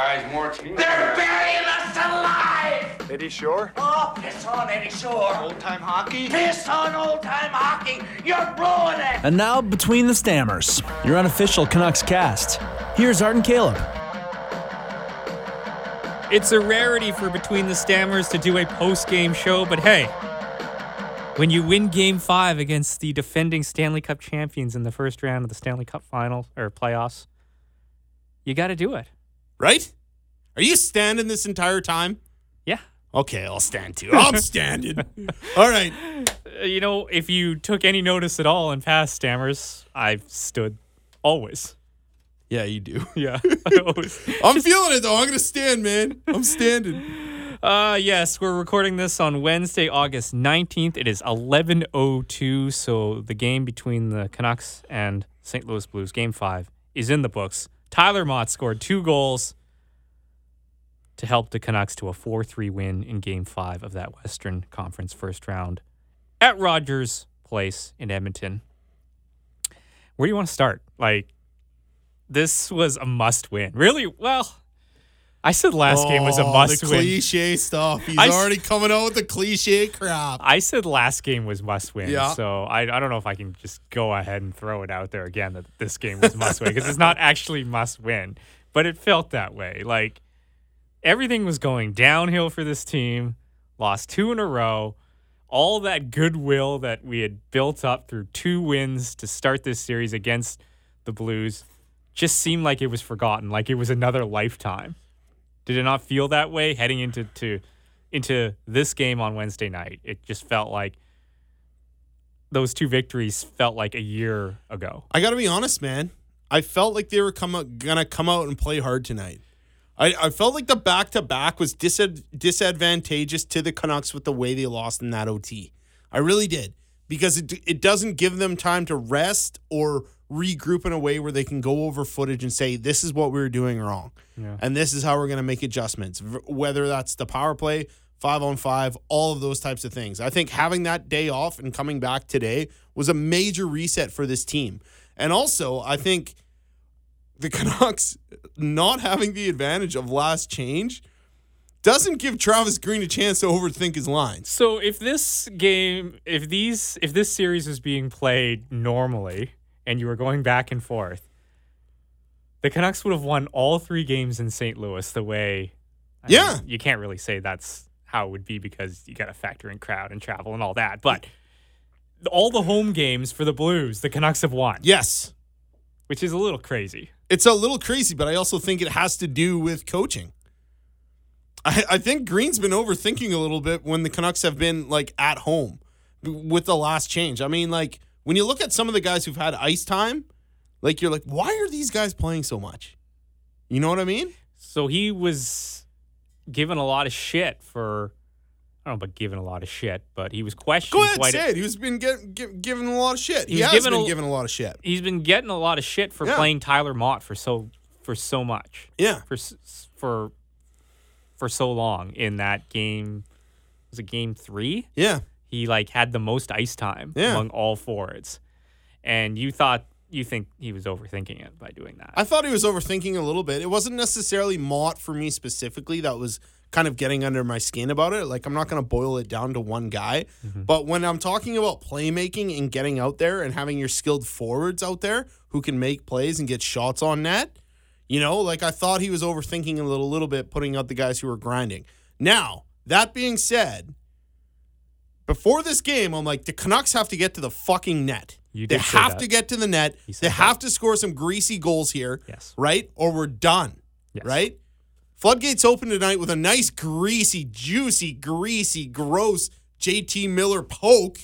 guys. More team. They're burying us alive! Eddie Shore? Oh, piss on Eddie Shore. Old time hockey? Piss on old time hockey. You're blowing it. And now, Between the Stammers, your unofficial Canucks cast. Here's Art and Caleb. It's a rarity for Between the Stammers to do a post game show, but hey, when you win game five against the defending Stanley Cup champions in the first round of the Stanley Cup final or playoffs, you got to do it. Right? Are you standing this entire time? Yeah. Okay, I'll stand too. I'm standing. All right. Uh, You know, if you took any notice at all in past Stammers, I've stood always. Yeah, you do. Yeah. I always. I'm feeling it though. I'm gonna stand, man. I'm standing. Uh yes, we're recording this on Wednesday, August 19th. It is 11:02, so the game between the Canucks and St. Louis Blues, game 5, is in the books. Tyler Motte scored 2 goals to help the Canucks to a 4-3 win in game 5 of that Western Conference first round at Rogers Place in Edmonton. Where do you want to start? Like this was a must win. Really? Well, I said last game was a Oh, must the win. cliche stuff. He's I already coming out with the cliche crap. I said last game was must win. Yeah. So I, I don't know if I can just go ahead and throw it out there again that this game was must win because it's not actually must win, but it felt that way. Like everything was going downhill for this team, lost two in a row. All that goodwill that we had built up through two wins to start this series against the Blues just seemed like it was forgotten, like it was another lifetime. Did it not feel that way heading into to into this game on Wednesday night? It just felt like those two victories felt like a year ago. I got to be honest, man. I felt like they were come out, gonna come out and play hard tonight. I, I felt like the back to back was disad- disadvantageous to the Canucks with the way they lost in that OT. I really did because it it doesn't give them time to rest or regroup in a way where they can go over footage and say this is what we were doing wrong, Yeah. and this is how we're gonna make adjustments. Whether that's the power play, five on five, all of those types of things. I think having that day off and coming back today was a major reset for this team. And also, I think the Canucks not having the advantage of last change doesn't give Travis Green a chance to overthink his lines. So if this game, if these, if this series was being played normally and you were going back and forth, the Canucks would have won all three games in St. Louis. The way, I mean, Yeah. you can't really say that's how it would be because you got to factor in crowd and travel and all that. But all the home games for the Blues, the Canucks have won, Yes, which is a little crazy. it's a little crazy, but I also think it has to do with coaching. I, I think Green's been overthinking a little bit when the Canucks have been like at home with the last change. I mean, like when you look at some of the guys who've had ice time, like you're like, why are these guys playing so much? You know what I mean? So he was given a lot of shit for I don't know about given a lot of shit, but he was questioned Go ahead, quite say a, it. He was been get, get, given a lot of shit. He, he has been a- given a lot of shit. he's been getting a lot of shit for Yeah. playing Tyler Motte for so for so much. Yeah. For for for so long in that game was it game 3? Yeah. He like had the most ice time Yeah. among all forwards. And you thought you think he was overthinking it by doing that. I thought he was overthinking a little bit. It wasn't necessarily Motte for me specifically that was kind of getting under my skin about it. Like I'm not going to boil it down to one guy, mm-hmm. but when I'm talking about playmaking and getting out there and having your skilled forwards out there who can make plays and get shots on net, you know, like I thought he was overthinking a little, little bit, putting out the guys who were grinding. Now that being said, before this game, I'm like the Canucks have to get to the fucking net. You they have that. to get to the net. They that. have to score some greasy goals here yes. right? Or we're done, Yes. right? Floodgates open tonight with a nice, greasy, juicy, greasy, gross JT Miller poke,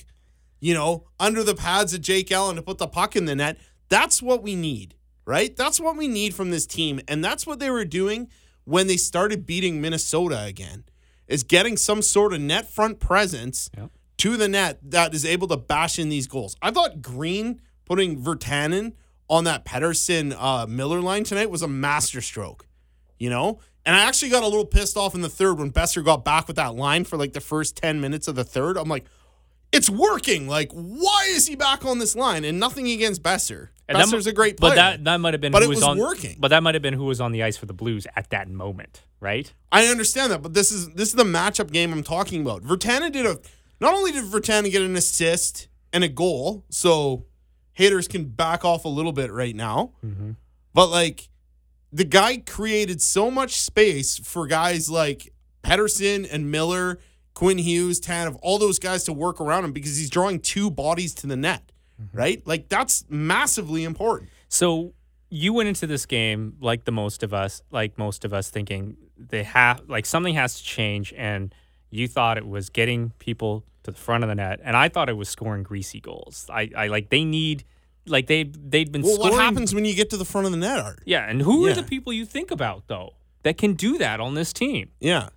you know, under the pads of Jake Allen to put the puck in the net. That's what we need, right? That's what we need from this team. And that's what they were doing when they started beating Minnesota again, is getting some sort of net front presence Yep. To the net that is able to bash in these goals. I thought Green putting Virtanen on that Pettersson uh, Miller line tonight was a masterstroke, you know? And I actually got a little pissed off in the third when Boeser got back with that line for like the first 10 minutes of the third. I'm like, it's working. Like, why is he back on this line? And nothing against Boeser. And that Boeser's mi- a great player. But that that might have been But who it was, was on working. But that might have been who was on the ice for the Blues at that moment, right? I understand that, but this is this is the matchup game I'm talking about. Virtanen did a not only did Virtanen get an assist and a goal, so haters can back off a little bit right now. Mm-hmm. But like the guy created so much space for guys like Pettersson and Miller, Quinn Hughes, Tanev, all those guys to work around him because he's drawing two bodies to the net. Mm-hmm. Right? Like that's massively important. So you went into this game like the most of us, like most of us, thinking they have like something has to change, and you thought it was getting people to the front of the net, and I thought it was scoring greasy goals. I, I like they need like they they'd been Well, scoring. what happens when you get to the front of the net, Art? Yeah, and who are the people you think about though that can do that on this team? Yeah.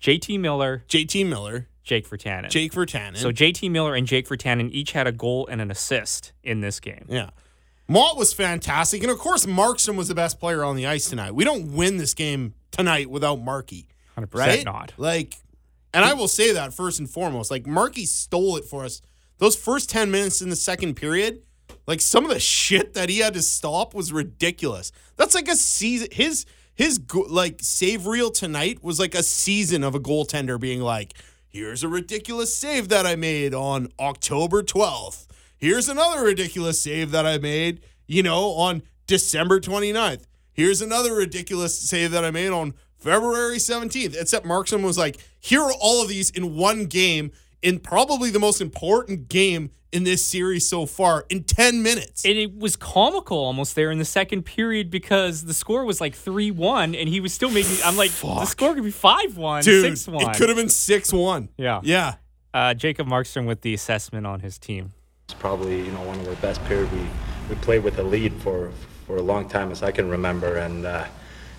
JT Miller, JT Miller, Jake Virtanen. Jake Virtanen. So JT Miller and Jake Virtanen each had a goal and an assist in this game. Yeah. Motte was fantastic. And of course, Markstrom was the best player on the ice tonight. We don't win this game tonight without Markey. 100% Right? not. Like, and I will say that first and foremost. Like, Markey stole it for us. Those first 10 minutes in the second period, like some of the shit that he had to stop was ridiculous. That's like a season. His, his go- like save reel tonight was like a season of a goaltender being like, here's a ridiculous save that I made on October 12th. Here's another ridiculous save that I made, you know, on December 29th. Here's another ridiculous save that I made on February 17th. Except Markstrom was like, here are all of these in one game, in probably the most important game in this series so far, in 10 minutes. And it was comical almost there in the second period because the score was like 3 1, and he was still making. I'm like, the score could be 5 1, Dude, 6 1. it could have been 6 1. Yeah. Yeah. Uh, Jacob Markstrom with the assessment on his team. It's probably you know one of the best pairs we we played with a lead for for a long time as I can remember, and uh,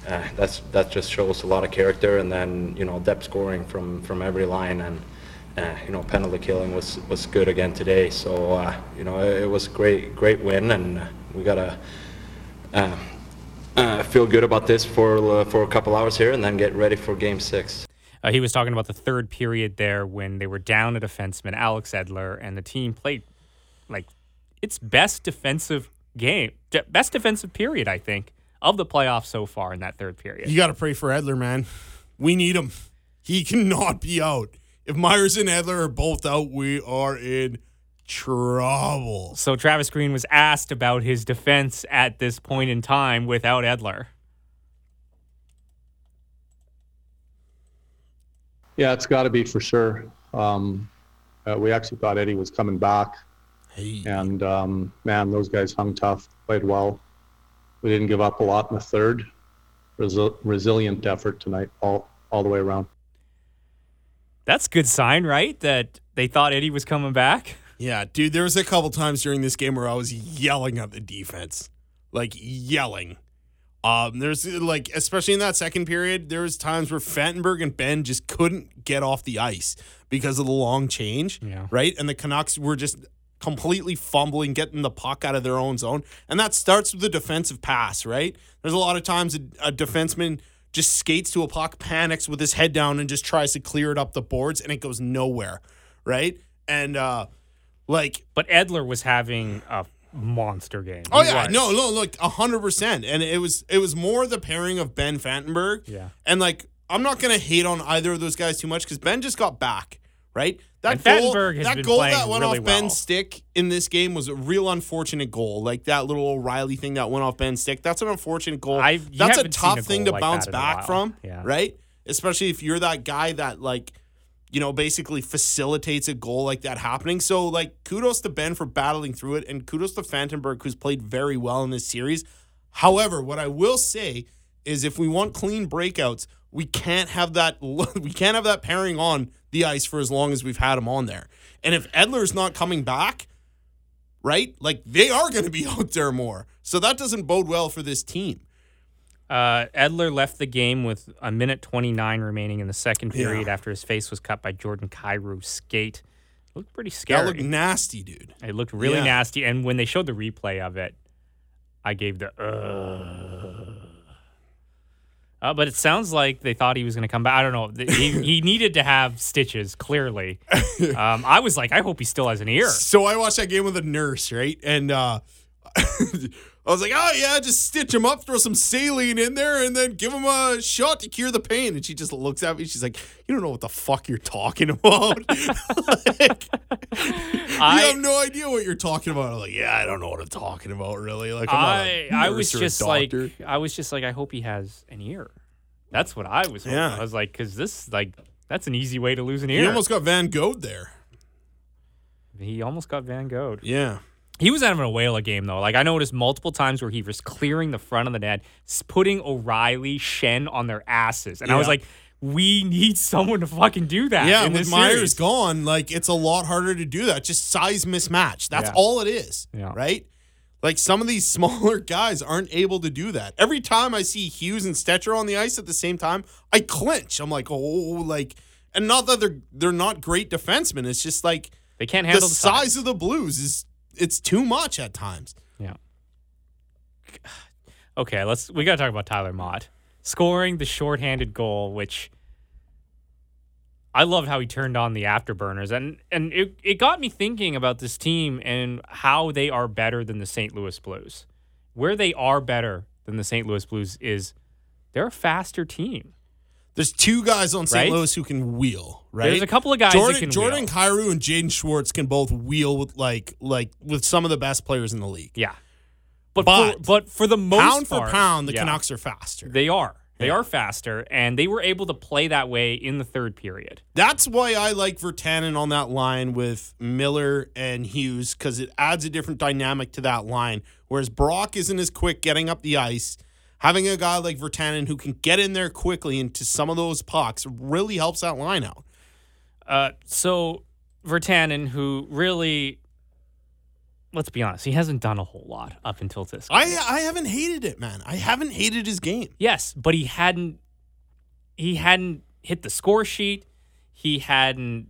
uh, that's that just shows a lot of character, and then you know depth scoring from from every line, and uh, you know penalty killing was was good again today. So uh, you know it, it was a great great win, and we gotta. Uh, uh, feel good about this for uh, for a couple hours here, and then get ready for Game Six. Uh, he was talking about the third period there when they were down a defenseman, Alex Edler, and the team played like its best defensive game, best defensive period, I think, of the playoffs so far in that third period. You got to pray for Edler, man. We need him. He cannot be out. If Myers and Edler are both out, we are in trouble. So Travis Green was asked about his defense at this point in time without Edler. Yeah, it's got to be for sure. Um, uh, we actually thought Eddie was coming back, Hey. and um, man, those guys hung tough, played well. We didn't give up a lot in the third. Resi- resilient effort tonight, all all the way around. That's a good sign, right? That they thought Eddie was coming back. Yeah, dude, there was a couple times during this game where I was yelling at the defense. Like yelling. Um, there's like especially in that second period, there was times where Fantenberg and Benn just couldn't get off the ice because of the long change. Yeah. Right? And the Canucks were just completely fumbling, getting the puck out of their own zone. And that starts with the defensive pass, right? There's a lot of times a, a defenseman just skates to a puck, panics with his head down, and just tries to clear it up the boards, and it goes nowhere, right? And uh like But Edler was having a monster game. Oh He yeah, was. no, no, look, hundred percent, and it was it was more the pairing of Benn Fantenberg, Yeah. and like I'm not gonna hate on either of those guys too much because Benn just got back, right? That And goal, that goal that went really off well. Benn's stick in this game was a real unfortunate goal. Like that little O'Reilly thing that went off Benn's stick. That's an unfortunate goal. I've- That's a tough a thing to like bounce that in a back from, Yeah. right? Especially if you're that guy that like you know, basically facilitates a goal like that happening. So, like, kudos to Benn for battling through it, and kudos to Fantenberg, who's played very well in this series. However, what I will say is, if we want clean breakouts, we can't have that. We can't have that pairing on the ice for as long as we've had him on there. And if Edler's not coming back, right, like they are going to be out there more. So that doesn't bode well for this team. Uh, Edler left the game with a minute 29 remaining in the second Yeah. period after his face was cut by Jordan Kyrou's skate. looked pretty scary. That looked nasty, dude. it looked really Yeah. nasty. And when they showed the replay of it, I gave the uh. Uh, but it sounds like they thought he was going to come back. I don't know. He, he needed to have stitches, clearly. Um, I was like, I hope he still has an ear. So I watched that game with a nurse, right? And uh I was like, oh yeah, just stitch him up, throw some saline in there, and then give him a shot to cure the pain. And she just looks at me. She's like, you don't know what the fuck you're talking about. like, I- you have no idea what you're talking about. I'm like, yeah, I don't know what I'm talking about, really. Like, I I was just like. I was just like I hope he has an ear. That's what I was. Hoping. Yeah. I was like, because this like that's an easy way to lose an ear. he almost got Van Gogh there. he almost got Van Gogh. Yeah. He was having a whale of a game though. Like I noticed multiple times where he was clearing the front of the net, putting O'Reilly, Schenn on their asses, and I was like, we need someone to fucking do that. Yeah, with Myers series. gone, like it's a lot harder to do that. Just size mismatch. That's Yeah. all it is. Yeah. Right? Like some of these smaller guys aren't able to do that. Every time I see Hughes and Stecher on the ice at the same time, I clinch. I'm like, oh, like, and not that they're they're not great defensemen. It's just like They can't the handle the, size of the Blues is it's too much at times. Yeah. Okay, let's we gotta talk about Tyler Motte scoring the shorthanded goal, which I loved how he turned on the afterburners, and and it it got me thinking about this team and how they are better than the St. Louis Blues. Where they are better than the St. Louis Blues is they're a faster team. There's two guys on St. Right? Louis who can wheel, right? There's a couple of guys Jordan, can Jordan wheel. Kyrou and Jaden Schwartz can both wheel with like like with some of the best players in the league. Yeah, but But for, but for the most pound for pound, the yeah, Canucks are faster. They are. They Yeah. are faster, and they were able to play that way in the third period. That's why I like Virtanen on that line with Miller and Hughes because it adds a different dynamic to that line. Whereas Brock isn't as quick getting up the ice. Having a guy like Virtanen who can get in there quickly into some of those pucks really helps that line out. Uh, so Virtanen, who really, let's be honest, he hasn't done a whole lot up until this. game. I I haven't hated it, man. I haven't hated his game. yes, but he hadn't. He hadn't hit the score sheet. He hadn't.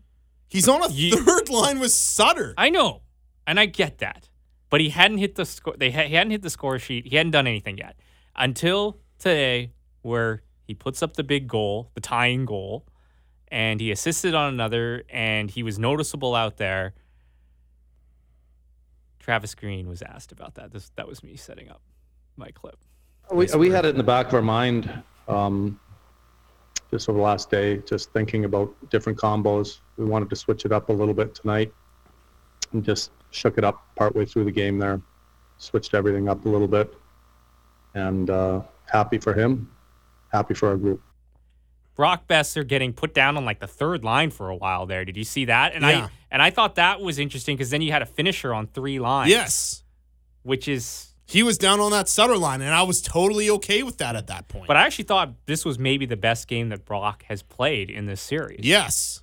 He's on a Ye- third line with Sutter. I know, and I get that, but he hadn't hit the score. They ha- he hadn't hit the score sheet. He hadn't done anything yet until today, where he puts up the big goal, the tying goal, and he assisted on another, and he was noticeable out there. Travis Green was asked about that. This that was me setting up my clip. We, we had it in the back of our mind um, just over the last day, just thinking about different combos. We wanted to switch it up a little bit tonight and just shook it up partway through the game there, switched everything up a little bit. And uh, happy for him, happy for our group. Brock Boeser getting put down on like the third line for a while there. Did you see that? And Yeah. I and I thought that was interesting because then you had a finisher on three lines. Yes. which is He was down on that Sutter line, and I was totally okay with that at that point. But I actually thought this was maybe the best game that Brock has played in this series. yes.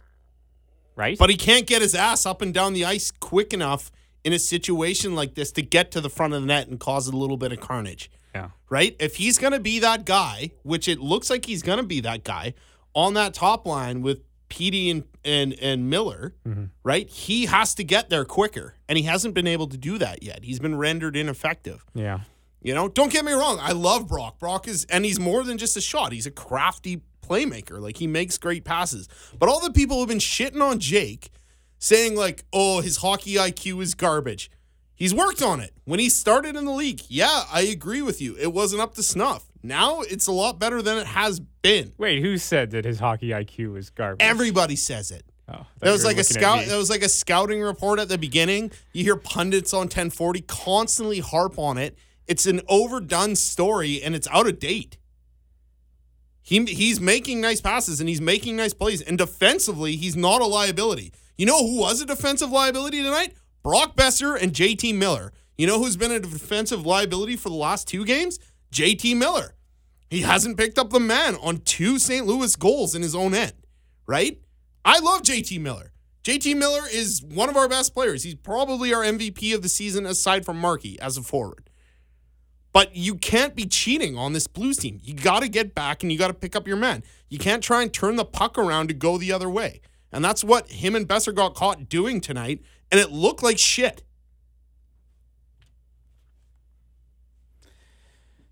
Right? But he can't get his ass up and down the ice quick enough in a situation like this to get to the front of the net and cause a little bit of carnage. Yeah. Right? If he's going to be that guy, which it looks like he's going to be that guy on that top line with Petey and, and, and Miller, mm-hmm. right? He has to get there quicker. And he hasn't been able to do that yet. He's been rendered ineffective. Yeah. You know, don't get me wrong. I love Brock. Brock is, and he's more than just a shot. He's a crafty playmaker. Like he makes great passes. But all the people who've been shitting on Jake, saying like, "Oh, his hockey IQ is garbage." He's worked on it. When he started in the league, yeah, I agree with you. It wasn't up to snuff. Now it's a lot better than it has been. Wait, who said that his hockey IQ was garbage? Everybody says it. Oh, That was like a scout. That was like a scouting report at the beginning. You hear pundits on 1040 constantly harp on it. It's an overdone story and it's out of date. He he's making nice passes and he's making nice plays. And defensively, he's not a liability. You know who was a defensive liability tonight? Brock Boeser and JT Miller. You know who's been a defensive liability for the last two games? JT Miller. He hasn't picked up the man on two St. Louis goals in his own end, right? I love JT Miller. JT Miller is one of our best players. He's probably our MVP of the season aside from Markey as a forward. But you can't be cheating on this Blues team. You got to get back and you got to pick up your man. You can't try and turn the puck around to go the other way. And that's what him and Boeser got caught doing tonight. And it looked like shit.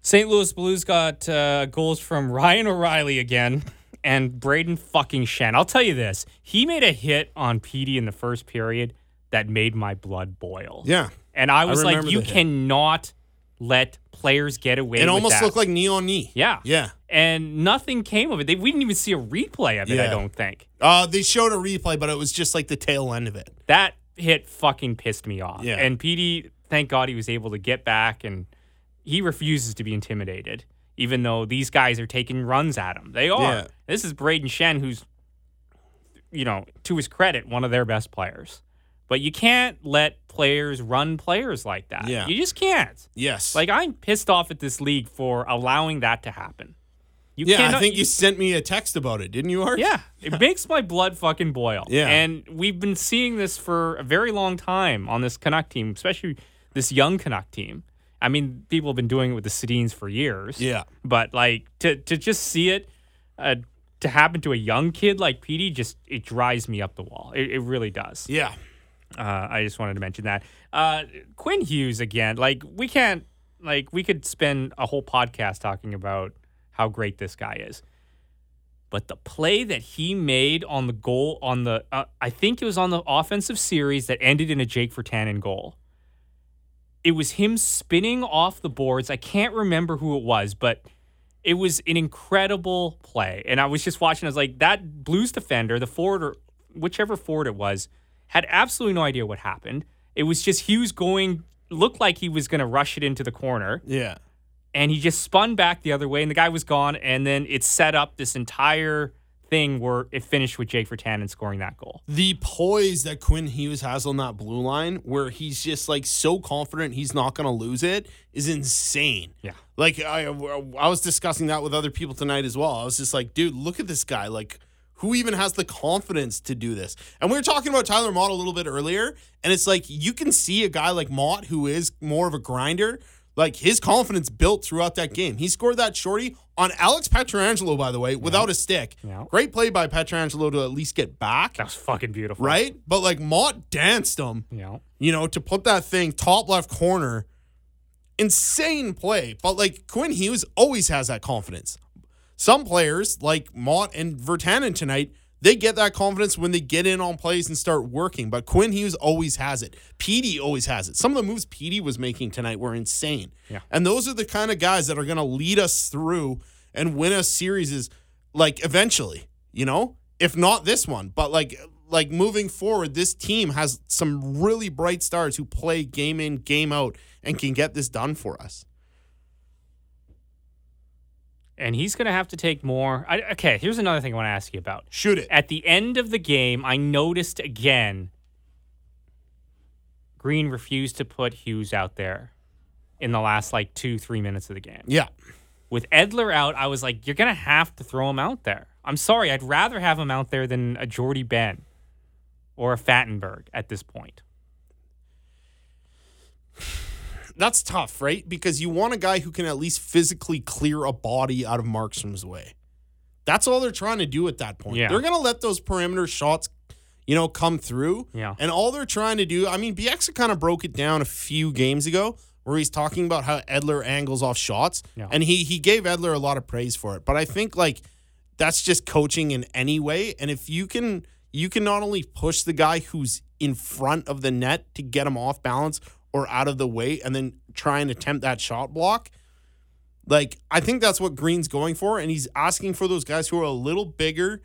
St. Louis Blues got uh, goals from Ryan O'Reilly again and Brayden fucking Schenn. I'll tell you this: he made a hit on Petey in the first period that made my blood boil. Yeah. and I was like, you cannot let players get away. It almost that. looked like knee on knee. yeah, Yeah. and nothing came of it. They, we didn't even see a replay of it. I don't think Uh, they showed a replay, but it was just like the tail end of it. that hit fucking pissed me off. Yeah. And PD, thank God he was able to get back and he refuses to be intimidated, even though these guys are taking runs at him. They are. Yeah. This is Brayden Schenn, who's, you know, to his credit, one of their best players. But you can't let players run players like that. Yeah. You just can't. Yes. Like I'm pissed off at this league for allowing that to happen. You yeah, I think you sent me a text about it, didn't you, Art? yeah, it makes my blood fucking boil. Yeah. And we've been seeing this for a very long time on this Canuck team, especially this young Canuck team. I mean, people have been doing it with the Sedins for years. Yeah. But like to to just see it uh, to happen to a young kid like Petey, just it drives me up the wall. It, it really does. Yeah. Uh, I just wanted to mention that. Uh, Quinn Hughes again. Like we can't. Like we could spend a whole podcast talking about how great this guy is. But the play that he made on the goal on the, uh, I think it was on the offensive series that ended in a Jake Virtanen goal. It was him spinning off the boards. I can't remember who it was, but it was an incredible play. And I was just watching. I was like, that Blues defender, the forward or whichever forward it was, had absolutely no idea what happened. It was just Hughes going, looked like he was going to rush it into the corner Yeah. And he just spun back the other way, and the guy was gone. And then it set up this entire thing where it finished with Jake Virtanen scoring that goal. The poise that Quinn Hughes has on that blue line, where he's just like so confident he's not going to lose it, is insane. Yeah. Like I, I was discussing that with other people tonight as well. I was just like, dude, look at this guy. Like, who even has the confidence to do this? And we were talking about Tyler Motte a little bit earlier, and it's like you can see a guy like Motte who is more of a grinder. Like his confidence built throughout that game. He scored that shorty on Alex Pietrangelo, by the way, without a stick. Yeah. Great play by Pietrangelo to at least get back That was fucking beautiful. right? But like Motte danced him, Yeah. you know, to put that thing top left corner. Insane play. But like Quinn Hughes always has that confidence. Some players, like Motte and Virtanen tonight, they get that confidence when they get in on plays and start working. But Quinn Hughes always has it. Petey always has it. Some of the moves Petey was making tonight were insane. Yeah. And those are the kind of guys that are going to lead us through and win us series is like eventually, you know? If not this one, but like like moving forward, this team has some really bright stars who play game in, game out and can get this done for us. And he's going to have to take more. I, okay, here's another thing I want to ask you about. Shoot it. At the end of the game, I noticed again Green refused to put Hughes out there in the last like two, three minutes of the game. Yeah. With Edler out, I was like, you're going to have to throw him out there. I'm sorry. I'd rather have him out there than a Jordie Benn or a Fantenberg at this point. That's tough, right? Because you want a guy who can at least physically clear a body out of Markstrom's way. That's all they're trying to do at that point. Yeah. They're going to let those perimeter shots, you know, come through. Yeah. And all they're trying to do, I mean, Bieksa kind of broke it down a few games ago where he's talking about how Edler angles off shots. Yeah. And he he gave Edler a lot of praise for it. But I think like that's just coaching in any way. And if you can you can not only push the guy who's in front of the net to get him off balance or out of the way and then try and attempt that shot block. Like I think that's what Green's going for and he's asking for those guys who are a little bigger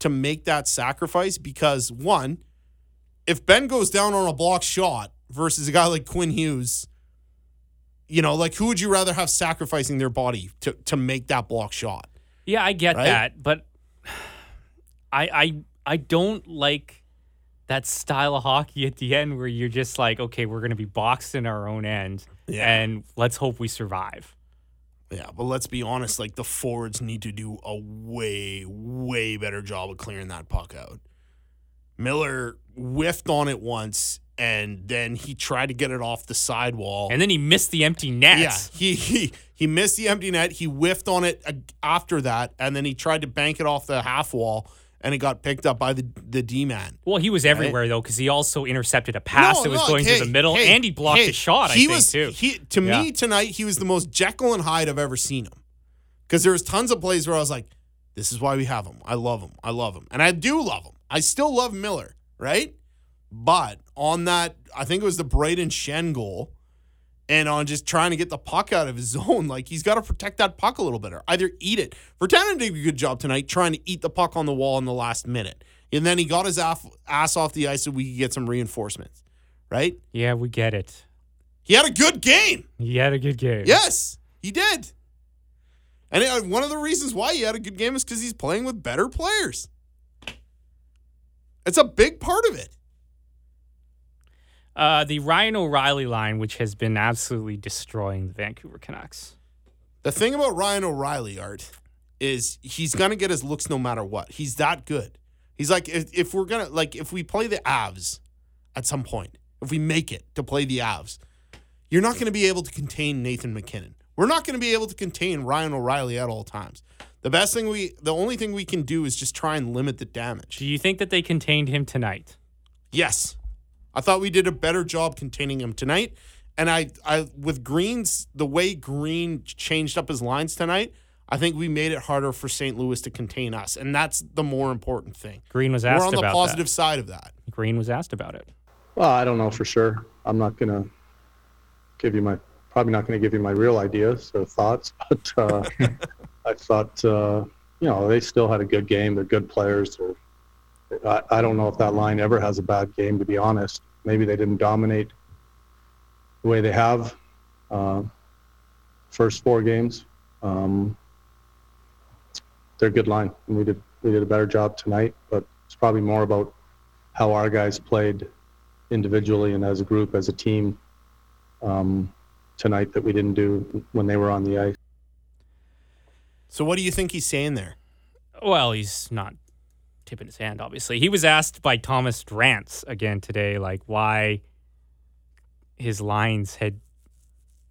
to make that sacrifice because one, if Benn goes down on a block shot versus a guy like Quinn Hughes, you know, like who would you rather have sacrificing their body to to make that block shot? Yeah, I get Right? that, but I I I don't like that style of hockey at the end where you're just like, okay, we're gonna be boxed in our own end, Yeah. and let's hope we survive. Yeah, but let's be honest, like the forwards need to do a way, way better job of clearing that puck out. Miller whiffed on it once and then he tried to get it off the sidewall. And then he missed the empty net. yeah, he, he he missed the empty net. He whiffed on it after that, and then he tried to bank it off the half wall, and it got picked up by the the D man. Well, he was everywhere though, because he also intercepted a pass that was going through the middle, and he blocked a shot. I he think was, too. He to Yeah. me tonight, he was the most Jekyll and Hyde I've ever seen him. Because there was tons of plays where I was like, "This is why we have him. I love him. I love him, and I do love him. I still love Miller, right? But on that, I think it was the Brayden Schenn goal, and on just trying to get the puck out of his zone, like he's got to protect that puck a little better. Either eat it. Virtanen did a good job tonight trying to eat the puck on the wall in the last minute, and then he got his ass, off the ice so we could get some reinforcements, right? yeah, we get it. He had a good game. He had a good game. Yes, he did. And uh, one of the reasons why he had a good game is because he's playing with better players. It's a big part of it. Uh, the Ryan O'Reilly line, which has been absolutely destroying the Vancouver Canucks. The thing about Ryan O'Reilly, Art, is he's gonna get his looks no matter what. He's that good. He's like if, if we're gonna like if we play the Avs at some point, if we make it to play the Avs, you're not gonna be able to contain Nathan MacKinnon. We're not gonna be able to contain Ryan O'Reilly at all times. The best thing we, the only thing we can do is just try and limit the damage. Do you think that they contained him tonight? Yes. I thought we did a better job containing him tonight. And I, I with Green's the way Green changed up his lines tonight, I think we made it harder for St. Louis to contain us. And that's the more important thing. Green was asked about it. We're on the positive that. side of that. Green was asked about it. Well, I don't know for sure. I'm not gonna give you my probably not gonna give you my real ideas or thoughts, but uh, I thought uh, you know they still had a good game. They're good players. They're, I, I don't know if that line ever has a bad game. To be honest, maybe they didn't dominate the way they have uh, first four games. Um, they're a good line, and we did we did a better job tonight. But it's probably more about how our guys played individually and as a group, as a team um, tonight that we didn't do when they were on the ice. So what do you think he's saying there? Well, he's not tipping his hand, obviously. He was asked by Thomas Drance again today, like why his lines had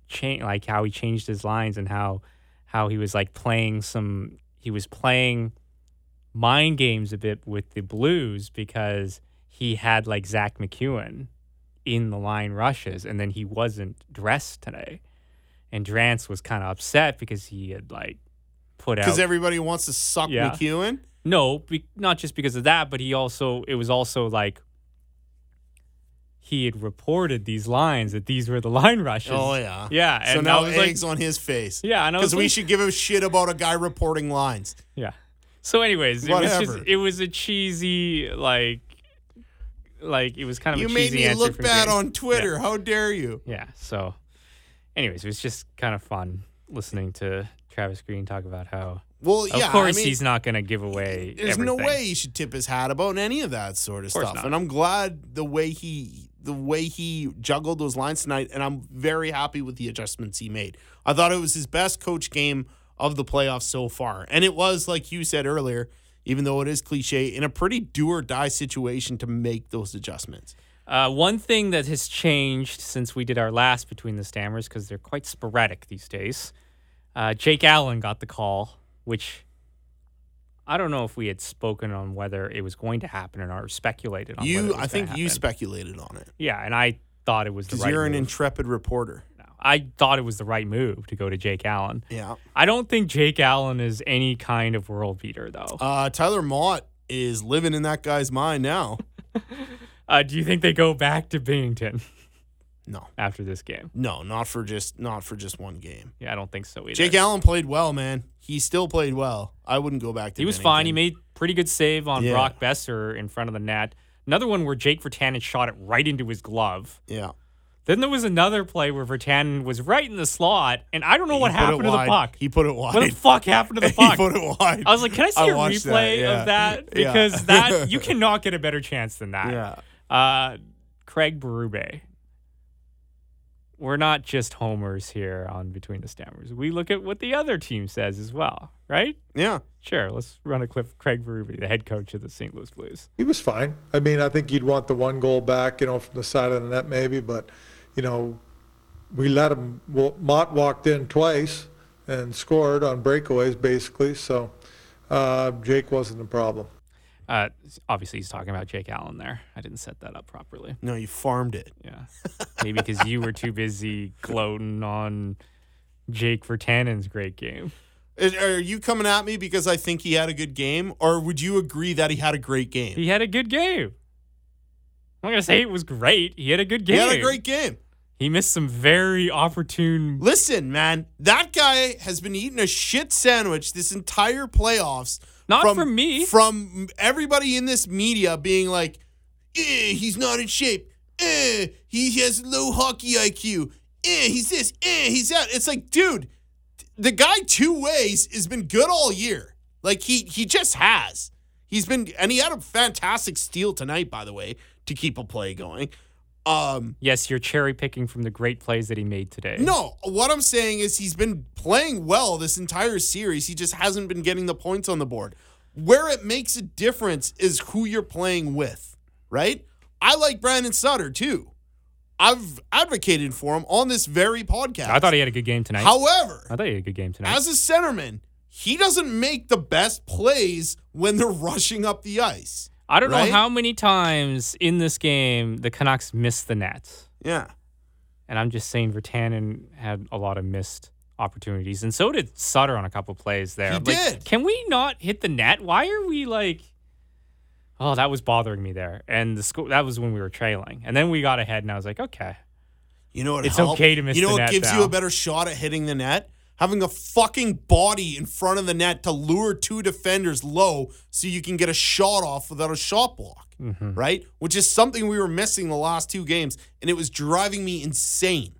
changed, like how he changed his lines and how how he was like playing some. He was playing mind games a bit with the Blues because he had like Zack MacEwen in the line rushes, and then he wasn't dressed today. And Drance was kind of upset because he had like put out Because everybody wants to suck Yeah. MacEwen. No, be, not just because of that, but he also it was also like he had reported these lines that these were the line rushes. Oh yeah. yeah. And So now was like, eggs on his face. yeah, and I was Because we like- should give a shit about a guy reporting lines. yeah. So, anyways, it was Whatever. just it was a cheesy like like it was kind of You made me look bad Green. on Twitter. How dare you? Yeah. So, anyways, it was just kind of fun listening to Travis Green talk about how. Well, Of yeah. course, I mean, he's not going to give away. There's no way he should tip his hat about any of that sort of course stuff. not. And I'm glad the way he the way he juggled those lines tonight, and I'm very happy with the adjustments he made. I thought it was his best coach game of the playoffs so far. And it was, like you said earlier, even though it is cliche, in a pretty do or die situation to make those adjustments. Uh, one thing that has changed since we did our last Between the Stammers, because they're quite sporadic these days, uh, Jake Allen got the call, which I don't know if we had spoken on whether it was going to happen or not, or speculated on. You I think you speculated on it. Yeah, and I thought it was Because right you're an move. intrepid reporter. I thought it was the right move to go to Jake Allen. Yeah. I don't think Jake Allen is any kind of world beater, though. Uh, Tyler Motte is living in that guy's mind now. Uh, do you think they go back to Binnington No. after this game? No, not for just not for just one game. Yeah, I don't think so either. Jake Allen played well, man. He still played well. I wouldn't go back to. He was fine. He made pretty good save on Yeah. Brock Boeser in front of the net. Another one where Jake Virtanen shot it right into his glove. Yeah. Then there was another play where Virtanen was right in the slot, and I don't know what He it happened to the puck. He put it wide. What the fuck happened to the puck? he put it wide. I was like, can I see a watched replay yeah. of that? Yeah. Because that you cannot get a better chance than that. Yeah. Uh, Craig Berube. We're not just homers here on Between the Stammers. We look at what the other team says as well, right? Yeah. Sure. Let's run a clip of Craig Berube, the head coach of the St. Louis Blues. He was fine. I mean, I think you'd want the one goal back, you know, from the side of the net maybe, but, you know, we let him, well, Motte walked in twice and scored on breakaways basically, so uh, Jake wasn't a problem. Uh, obviously, he's talking about Jake Allen there. I didn't set that up properly. No, you farmed it. Yeah. Maybe because you were too busy gloating on Jake Virtanen's great game. Are you coming at me because I think he had a good game, or would you agree that he had a great game? He had a good game. I'm not going to say it was great. He had a good game. He had a great game. He missed some very opportune. Listen, man, that guy has been eating a shit sandwich this entire playoffs. Not from, from me. From everybody in this media being like, eh, he's not in shape. Eh, he has low hockey IQ. Eh, he's this. Eh, he's that. It's like, dude, the guy two ways has been good all year. Like he he just has. He's been and he had a fantastic steal tonight, by the way, to keep a play going. Um, Yes, you're cherry picking from the great plays that he made today. no, what I'm saying is he's been playing well this entire series. He just hasn't been getting the points on the board. Where it makes a difference is who you're playing with, right? I like Brandon Sutter too. I've advocated for him on this very podcast. I thought he had a good game tonight. However, I thought he had a good game tonight. as a centerman, he doesn't make the best plays when they're rushing up the ice. I don't right? know how many times in this game the Canucks missed the net. Yeah. And I'm just saying Virtanen had a lot of missed opportunities. And so did Sutter on a couple plays there. He Like, did. Can we not hit the net? Why are we like Oh, that was bothering me there. And the score that was when we were trailing. And then we got ahead and I was like, okay. You know what? It's helped? okay to miss You know what gives you a better shot at hitting the net? Having a fucking body in front of the net to lure two defenders low so you can get a shot off without a shot block. Mm-hmm. Right? Which is something we were missing the last two games, and it was driving me insane.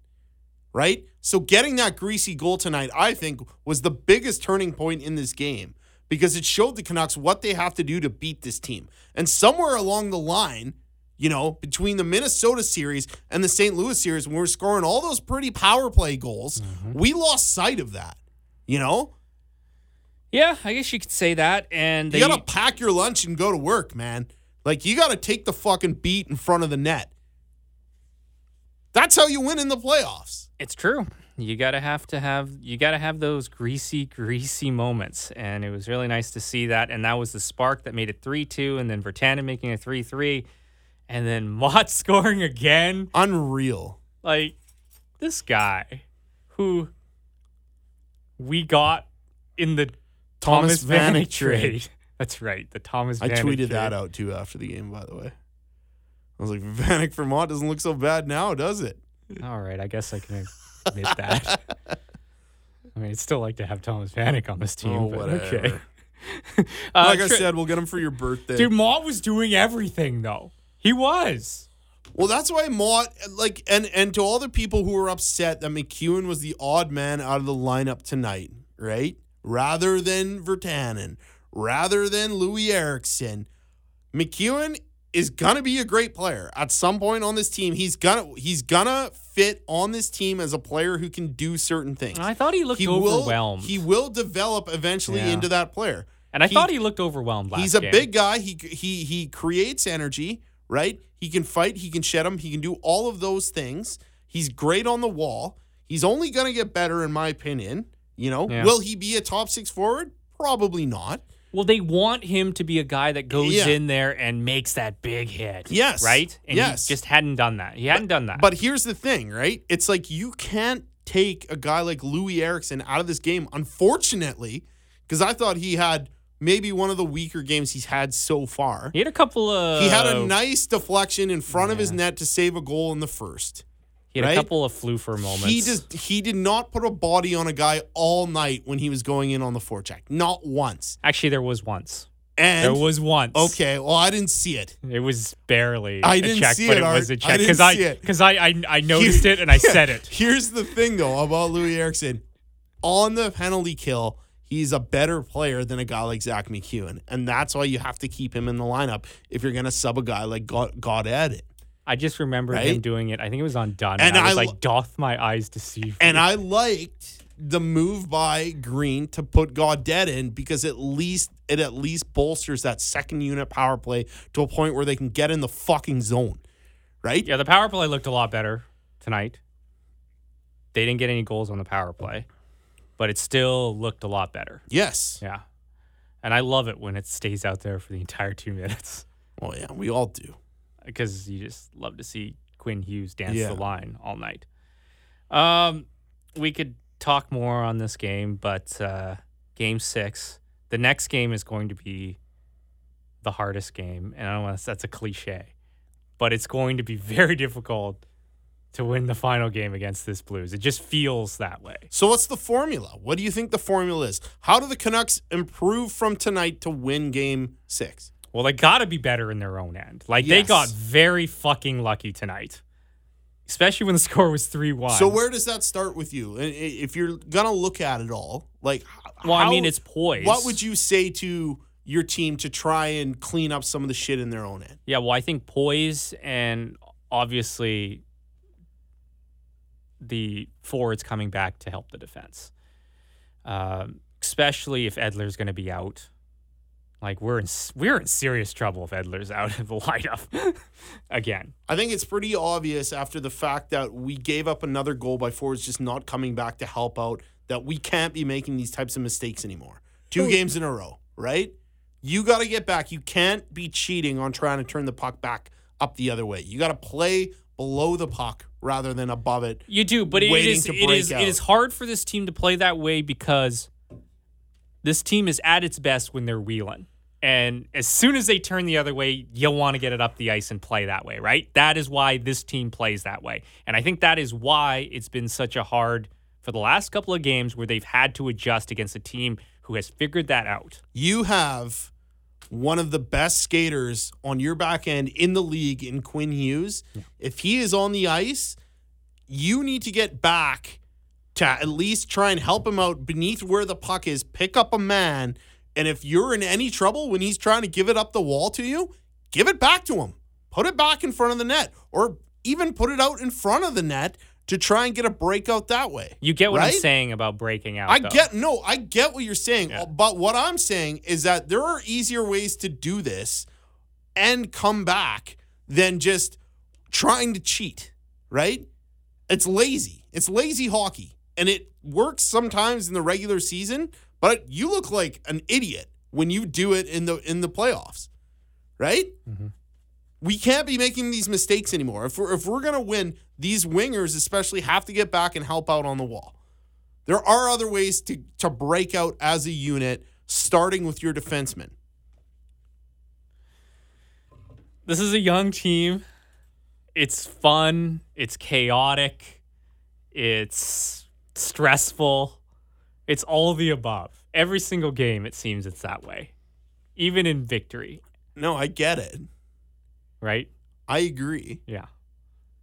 Right? So getting that greasy goal tonight, I think, was the biggest turning point in this game because it showed the Canucks what they have to do to beat this team. And somewhere along the line, you know, between the Minnesota series and the St. Louis series, when we were scoring all those pretty power play goals, mm-hmm. we lost sight of that. You know, Yeah, I guess you could say that. And they you gotta pack your lunch and go to work, man. Like you gotta take the fucking beat in front of the net. That's how you win in the playoffs. It's true. You gotta have to have you gotta have those greasy, greasy moments, and it was really nice to see that. And that was the spark that made it three two, and then Virtanen making a three three, and then Motte scoring again. Unreal. Like this guy, who we got in the Thomas Thomas, Vanek Vanek trade. trade. That's right, the Thomas. I Vanek tweeted trade. that out too after the game, by the way. I was like, Vanek for Motte doesn't look so bad now, does it? All right, I guess I can admit that. I mean, I'd still like to have Thomas Vanek on this team, Oh, but whatever. okay. Uh, like I said, we'll get him for your birthday. Dude, Motte was doing everything though. He was. Well, that's why Motte like and and to all the people who were upset that MacEwen was the odd man out of the lineup tonight, right? Rather than Virtanen, rather than Loui Eriksson, MacEwen is gonna be a great player at some point on this team. He's gonna he's gonna fit on this team as a player who can do certain things. I thought he looked he overwhelmed. will he will develop eventually Yeah. into that player. and I thought he looked overwhelmed last He's a game. big guy. He he he creates energy, right? He can fight. He can shed him. He can do all of those things. He's great on the wall. He's only going to get better, in my opinion. You know, Yeah. will he be a top six forward? Probably not. Well, they want him to be a guy that goes Yeah. in there and makes that big hit. Yes. Right? And Yes. he just hadn't done that. He hadn't done that. But here's the thing, right? It's like you can't take a guy like Loui Eriksson out of this game, unfortunately, because I thought he had maybe one of the weaker games he's had so far. he had a couple of He had a nice deflection in front of his net to save a goal in the first. he had right? a couple of floofer moments. He just he did not put a body on a guy all night when he was going in on the forecheck. Not once. Actually there was once. And There was once. okay, well I didn't see it. It was barely I a didn't check, see but it, it, was a check because I because I, I I noticed it and I said it. Here's the thing though about Loui Eriksson. On the penalty kill, he's a better player than a guy like Zack MacEwen. And that's why you have to keep him in the lineup if you're gonna sub a guy like God God Ed. I just remember Right? him doing it. I think it was on Dunn. And And, I was I like, doth my eyes deceive And me?" I liked the move by Green to put Gaudette in because at least it at least bolsters that second unit power play to a point where they can get in the fucking zone. Right? Yeah, the power play looked a lot better tonight. They didn't get any goals on the power play, but it still looked a lot better. Yes. Yeah. And I love it when it stays out there for the entire two minutes Well, yeah, we all do. because you just love to see Quinn Hughes dance Yeah. the line all night. Um, we could talk more on this game, but uh, game six, the next game is going to be the hardest game, and I don't want to. That's a cliche, but it's going to be very difficult to win the final game against this Blues. It just feels that way. So what's the formula? What do you think the formula is? How do the Canucks improve from tonight to win game six? Well, they got to be better in their own end. Like they got very fucking lucky tonight, especially when the score was three one. So where does that start with you? If you're gonna look at it all, like, Well, I mean, it's poise. What would you say to your team to try and clean up some of the shit in their own end? Yeah, well, I think poise and obviously the forwards coming back to help the defense, um, especially if Edler's going to be out. Like we're in we're in serious trouble if Edler's out of the lineup again. I think it's pretty obvious after the fact that we gave up another goal by forwards just not coming back to help out that we can't be making these types of mistakes anymore. Two games in a row, right? You got to get back. You can't be cheating on trying to turn the puck back up the other way. You got to play below the puck rather than above it. You do, but it is it is out. it is hard for this team to play that way because this team is at its best when they're wheeling. And as soon as they turn the other way, you'll want to get it up the ice and play that way, right? That is why this team plays that way. And I think that is why it's been such a hard for the last couple of games where they've had to adjust against a team who has figured that out. You have one of the best skaters on your back end in the league in Quinn Hughes. If he is on the ice, you need to get back to at least try and help him out beneath where the puck is, pick up a man. And if you're in any trouble when he's trying to give it up the wall to you, give it back to him. Put it back in front of the net or even put it out in front of the net to try and get a breakout that way. You get what I'm saying about breaking out. I though. get no, I get what you're saying, but what I'm saying is that there are easier ways to do this and come back than just trying to cheat, right? It's lazy. It's lazy hockey. And it works sometimes in the regular season, but you look like an idiot when you do it in the in the playoffs. Right? Mm-hmm. We can't be making these mistakes anymore. If we're if we're gonna win, these wingers especially have to get back and help out on the wall. There are other ways to to break out as a unit, starting with your defenseman. this is a young team. It's fun. It's chaotic. It's stressful. It's all the above. Every single game, it seems it's that way. Even in victory, No, I get it. right? I agree. Yeah.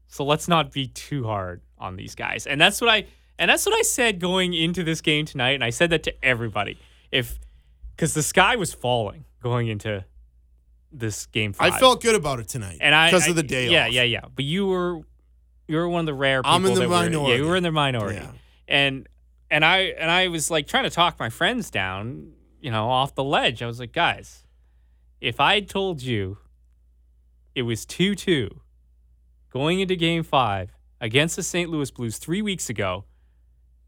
So let's not be too hard on these guys. And that's what I and that's what I said going into this game tonight. And I said that to everybody. If because the sky was falling going into this game five. I felt good about it tonight and I because of the day Yeah, off. yeah, yeah. But you were you were one of the rare people I'm in the that were yeah, minority. you were in the minority. Yeah. And and I and I was like trying to talk my friends down, you know, off the ledge. I was like, guys, if I told you it was 2-2 going into game 5 against the St. Louis Blues 3 weeks ago,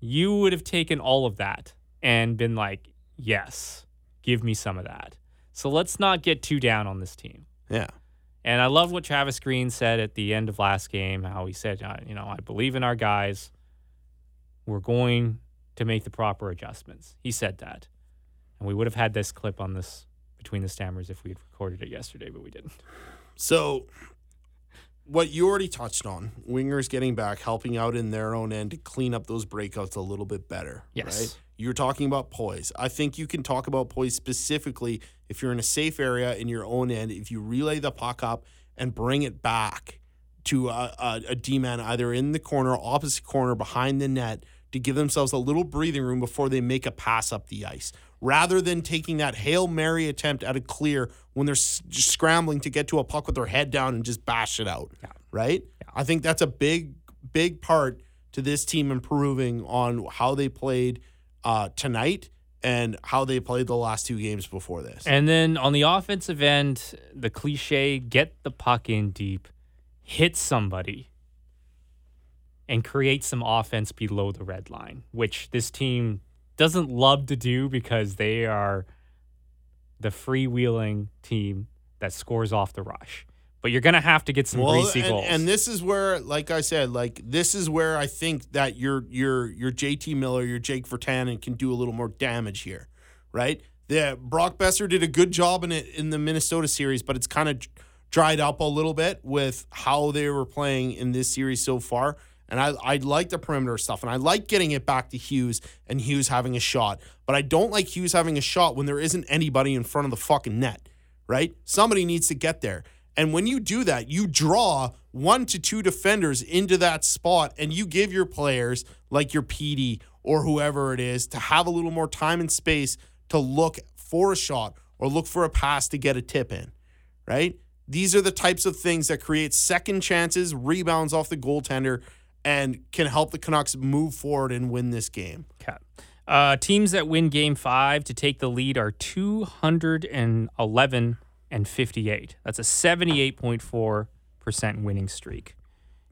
you would have taken all of that and been like, "Yes, give me some of that." So let's not get too down on this team. Yeah. And I love what Travis Green said at the end of last game. How he said, uh, you know, I believe in our guys. We're going to make the proper adjustments. He said that, and we would have had this clip on this between the stammers if we had recorded it yesterday, but we didn't. So, what you already touched on, wingers getting back, helping out in their own end to clean up those breakouts a little bit better. Yes. Right? You're talking about poise. I think you can talk about poise specifically if you're in a safe area in your own end, if you relay the puck up and bring it back to a, a, a D man either in the corner, opposite corner, behind the net to give themselves a little breathing room before they make a pass up the ice. Rather than taking that Hail Mary attempt at a clear when they're s- just scrambling to get to a puck with their head down and just bash it out. Right? I think that's a big, big part to this team improving on how they played uh, tonight and how they played the last two games before this. And then on the offensive end, the cliche get the puck in deep, hit somebody, and create some offense below the red line, which this team doesn't love to do because they are the freewheeling team that scores off the rush. But you're going to have to get some greasy and, goals. and this is where, like I said, like this is where I think that your your your JT Miller, your Jake Virtanen can do a little more damage here, right? The Brock Boeser did a good job in it in the Minnesota series, but it's kind of dried up a little bit with how they were playing in this series so far. And I, I like the perimeter stuff, and I like getting it back to Hughes and Hughes having a shot. But I don't like Hughes having a shot when there isn't anybody in front of the fucking net, right? Somebody needs to get there. And when you do that, you draw one to two defenders into that spot and you give your players, like your Petey or whoever it is, to have a little more time and space to look for a shot or look for a pass to get a tip in, right? These are the types of things that create second chances, rebounds off the goaltender, and can help the Canucks move forward and win this game. Okay. Uh, teams that win game five to take the lead are 211 and 58. That's a 78.4% winning streak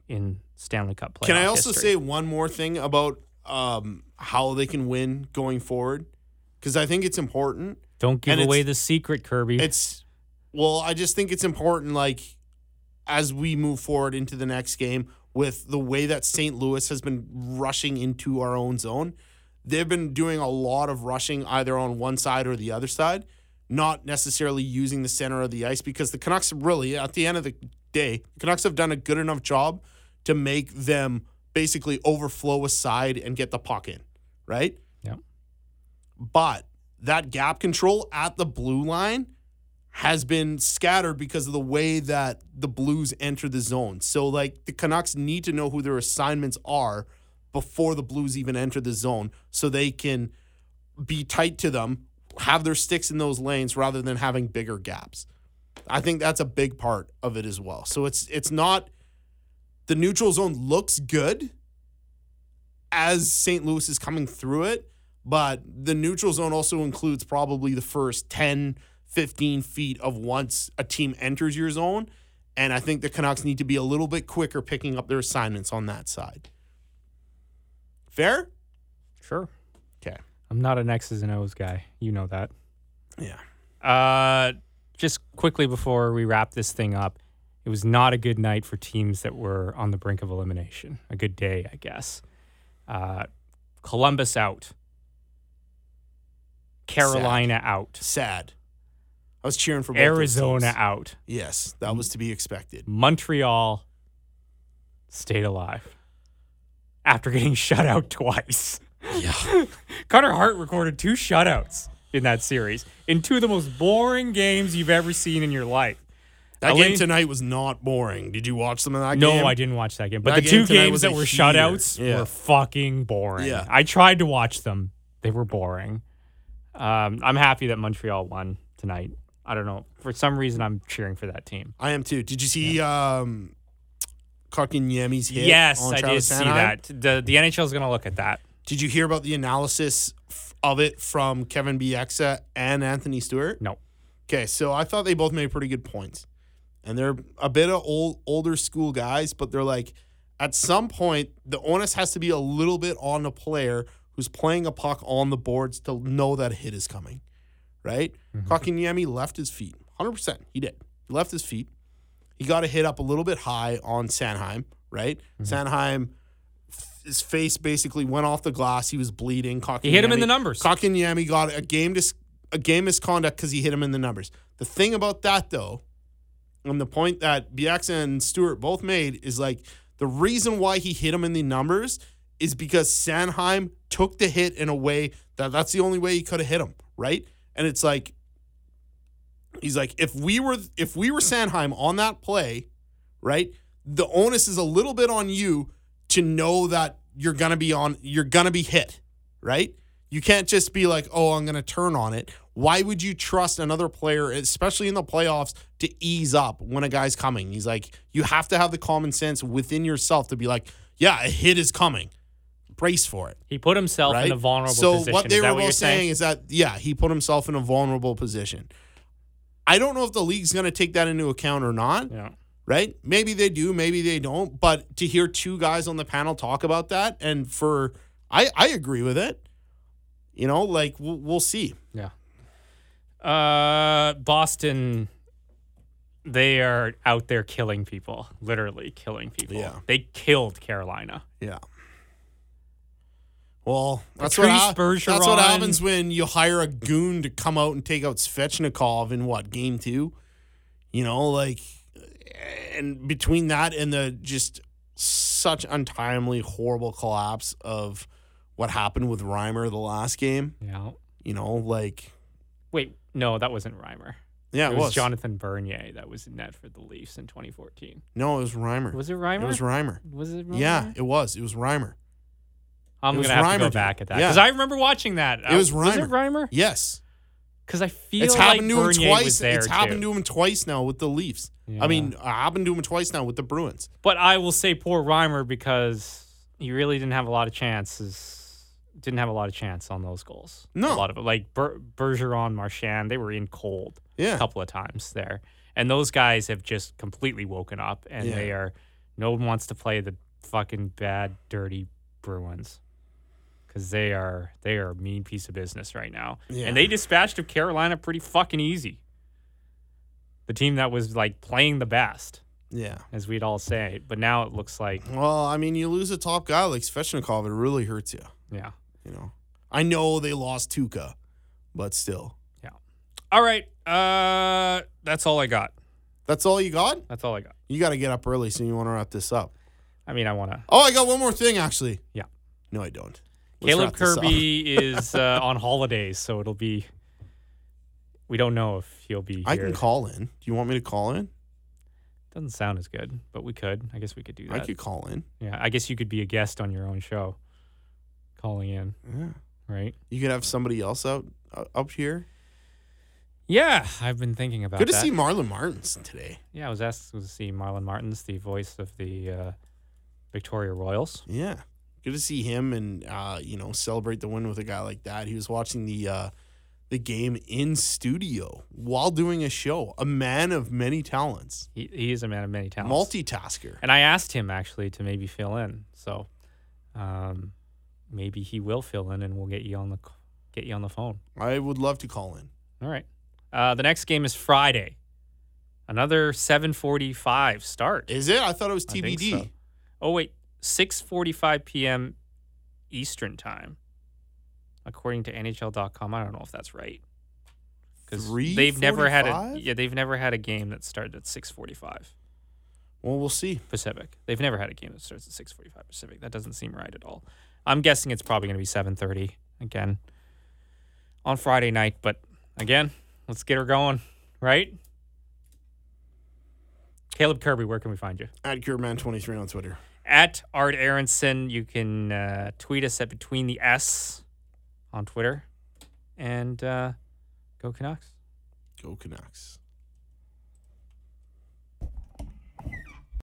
in Stanley Cup play. Can I also history. say one more thing about um, how they can win going forward? Because I think it's important. Don't give and away the secret, Kirby. It's well, I just think it's important, like as we move forward into the next game, with the way that St. Louis has been rushing into our own zone. They've been doing a lot of rushing either on one side or the other side, not necessarily using the center of the ice because the Canucks really, at the end of the day, the Canucks have done a good enough job to make them basically overflow a side and get the puck in, right? Yeah. But that gap control at the blue line has been scattered because of the way that the Blues enter the zone. So, like, the Canucks need to know who their assignments are before the Blues even enter the zone so they can be tight to them, have their sticks in those lanes rather than having bigger gaps. I think that's a big part of it as well. So it's it's not the neutral zone looks good as St. Louis is coming through it, but the neutral zone also includes probably the first 10, 15 feet of once a team enters your zone. And I think the Canucks need to be a little bit quicker picking up their assignments on that side. Fair? sure. Okay. I'm not an X's and O's guy. You know that. Yeah. Uh, just quickly before we wrap this thing up, it was not a good night for teams that were on the brink of elimination. A good day, I guess. Uh, Columbus out. Carolina out. Sad. I was cheering for both Arizona out. Yes, that was to be expected. Montreal stayed alive after getting shut out twice. Yeah. Carter Hart recorded two shutouts in that series in two of the most boring games you've ever seen in your life. That Elaine- game tonight was not boring. Did you watch some of that No, game? No, I didn't watch that game. But That the game two games that were heater. shutouts Yeah. were fucking boring. Yeah. I tried to watch them. They were boring. Um, I'm happy that Montreal won tonight. I don't know. For some reason, I'm cheering for that team. I am too. Did you see um Kotkaniemi's hit? yes, I did Travis see Sanheim? that. The, the NHL is going to look at that. Did you hear about the analysis of it from Kevin Bieksa and Anthony Stewart? No. Okay, so I thought they both made pretty good points. And they're a bit of old older school guys, but they're like at some point the onus has to be a little bit on the player who's playing a puck on the boards to know that a hit is coming. Right? mm left his feet. 100%. He did. He left his feet. He got a hit up a little bit high on Sanheim, right? Sanheim his face basically went off the glass. He was bleeding. He hit him in the numbers. Kotkaniemi got a game dis- a game misconduct because he hit him in the numbers. The thing about that though, and the point that Bieksa and Stewart both made is like the reason why he hit him in the numbers is because Sanheim took the hit in a way that that's the only way he could have hit him, right? And it's like he's like if we were if we were Sanheim on that play, right? The onus is a little bit on you to know that you're gonna be on you're gonna be hit, right? You can't just be like, oh, I'm gonna turn on it. Why would you trust another player, especially in the playoffs, to ease up when a guy's coming? He's like, you have to have the common sense within yourself to be like, yeah, a hit is coming. Brace for it. He put himself Right? in a vulnerable so position. So what they is were both saying saying? is that yeah, he put himself in a vulnerable position. I don't know if the league's going to take that into account or not. Yeah. Right? Maybe they do, maybe they don't. But to hear two guys on the panel talk about that, and for I I agree with it. You know, like we'll, we'll see. Yeah. Uh, Boston, they are out there killing people, literally killing people. Yeah. They killed Carolina. Yeah. Well, that's what, hap- that's what happens when you hire a goon to come out and take out Svechnikov in what game two. You know, like, and between that and the just such untimely, horrible collapse of what happened with Reimer the last game. Yeah. You know, like, Wait, no, that wasn't Reimer. yeah, It it, was, was Jonathan Bernier that was in net for the Leafs in 2014. No, it was Reimer. Was it Reimer? It was Reimer. Was it Reimer? Yeah, it was. It was Reimer. I'm gonna have to Reimer, go back at that Yeah. because I remember watching that. It was Reimer. Was it Reimer. Yes. Because I feel It's like happened to him Bernier was twice. It's happened to him twice now with the Leafs. Yeah. I mean, it uh, happened to him twice now with the Bruins. But I will say poor Reimer because he really didn't have a lot of chances. Didn't have a lot of chance on those goals. No. a lot of it. Like Ber- Bergeron, Marchand, they were in cold Yeah. a couple of times there, and those guys have just completely woken up, and Yeah. they are. No one wants to play the fucking bad, dirty Bruins. Because they are they are a mean piece of business right now, Yeah. and they dispatched of Carolina pretty fucking easy. The team that was like playing the best Yeah. as we'd all say. But now it looks like, Well, I mean, you lose a top guy like Svechnikov, it really hurts you. yeah. You know, I know they lost Tuca, but still, Yeah. All right. Uh, that's all I got. that's all you got. That's all I got. You got to get up early, so you want to wrap this up. I mean, I want to. Oh, I got one more thing actually. Yeah. No, I don't. Caleb wrap this up. Kirby is uh, on holidays, so it'll be. We don't know if he'll be. I can call in. Do you want me to call in? Doesn't sound as good, but we could. I guess we could do that. I could call in. Yeah, I guess you could be a guest on your own show, calling in, Yeah. right? You could have somebody else out uh, up here. Yeah, I've been thinking about Good to that. see Marlon Martins today. yeah, I was asked to see Marlon Martins, the voice of the uh, Victoria Royals. Yeah. Good to see him and uh, you know, celebrate the win with a guy like that. He was watching the uh the game in studio while doing a show. A man of many talents. He, he is a man of many talents. Multitasker. And I asked him actually to maybe fill in. So um, maybe he will fill in and we'll get you on the get you on the phone. I would love to call in. All right. Uh, the next game is Friday. Another 7:45 start. Is it? I thought it was TBD. so. Oh wait, 6:45 p.m. Eastern time, according to NHL.com. I don't know if that's right because they've never had a yeah they've never had a game that started at 6:45 Well, we'll see. Pacific. They've never had a game that starts at 6:45 Pacific. That doesn't seem right at all. I'm guessing it's probably going to be 7:30 again on Friday night. But again, let's get her going, right? Caleb Kirby, where can we find you? At CureMan23 on Twitter. At Art Aronson, you can uh, tweet us at Between the S on Twitter, and uh, go Canucks. Go Canucks.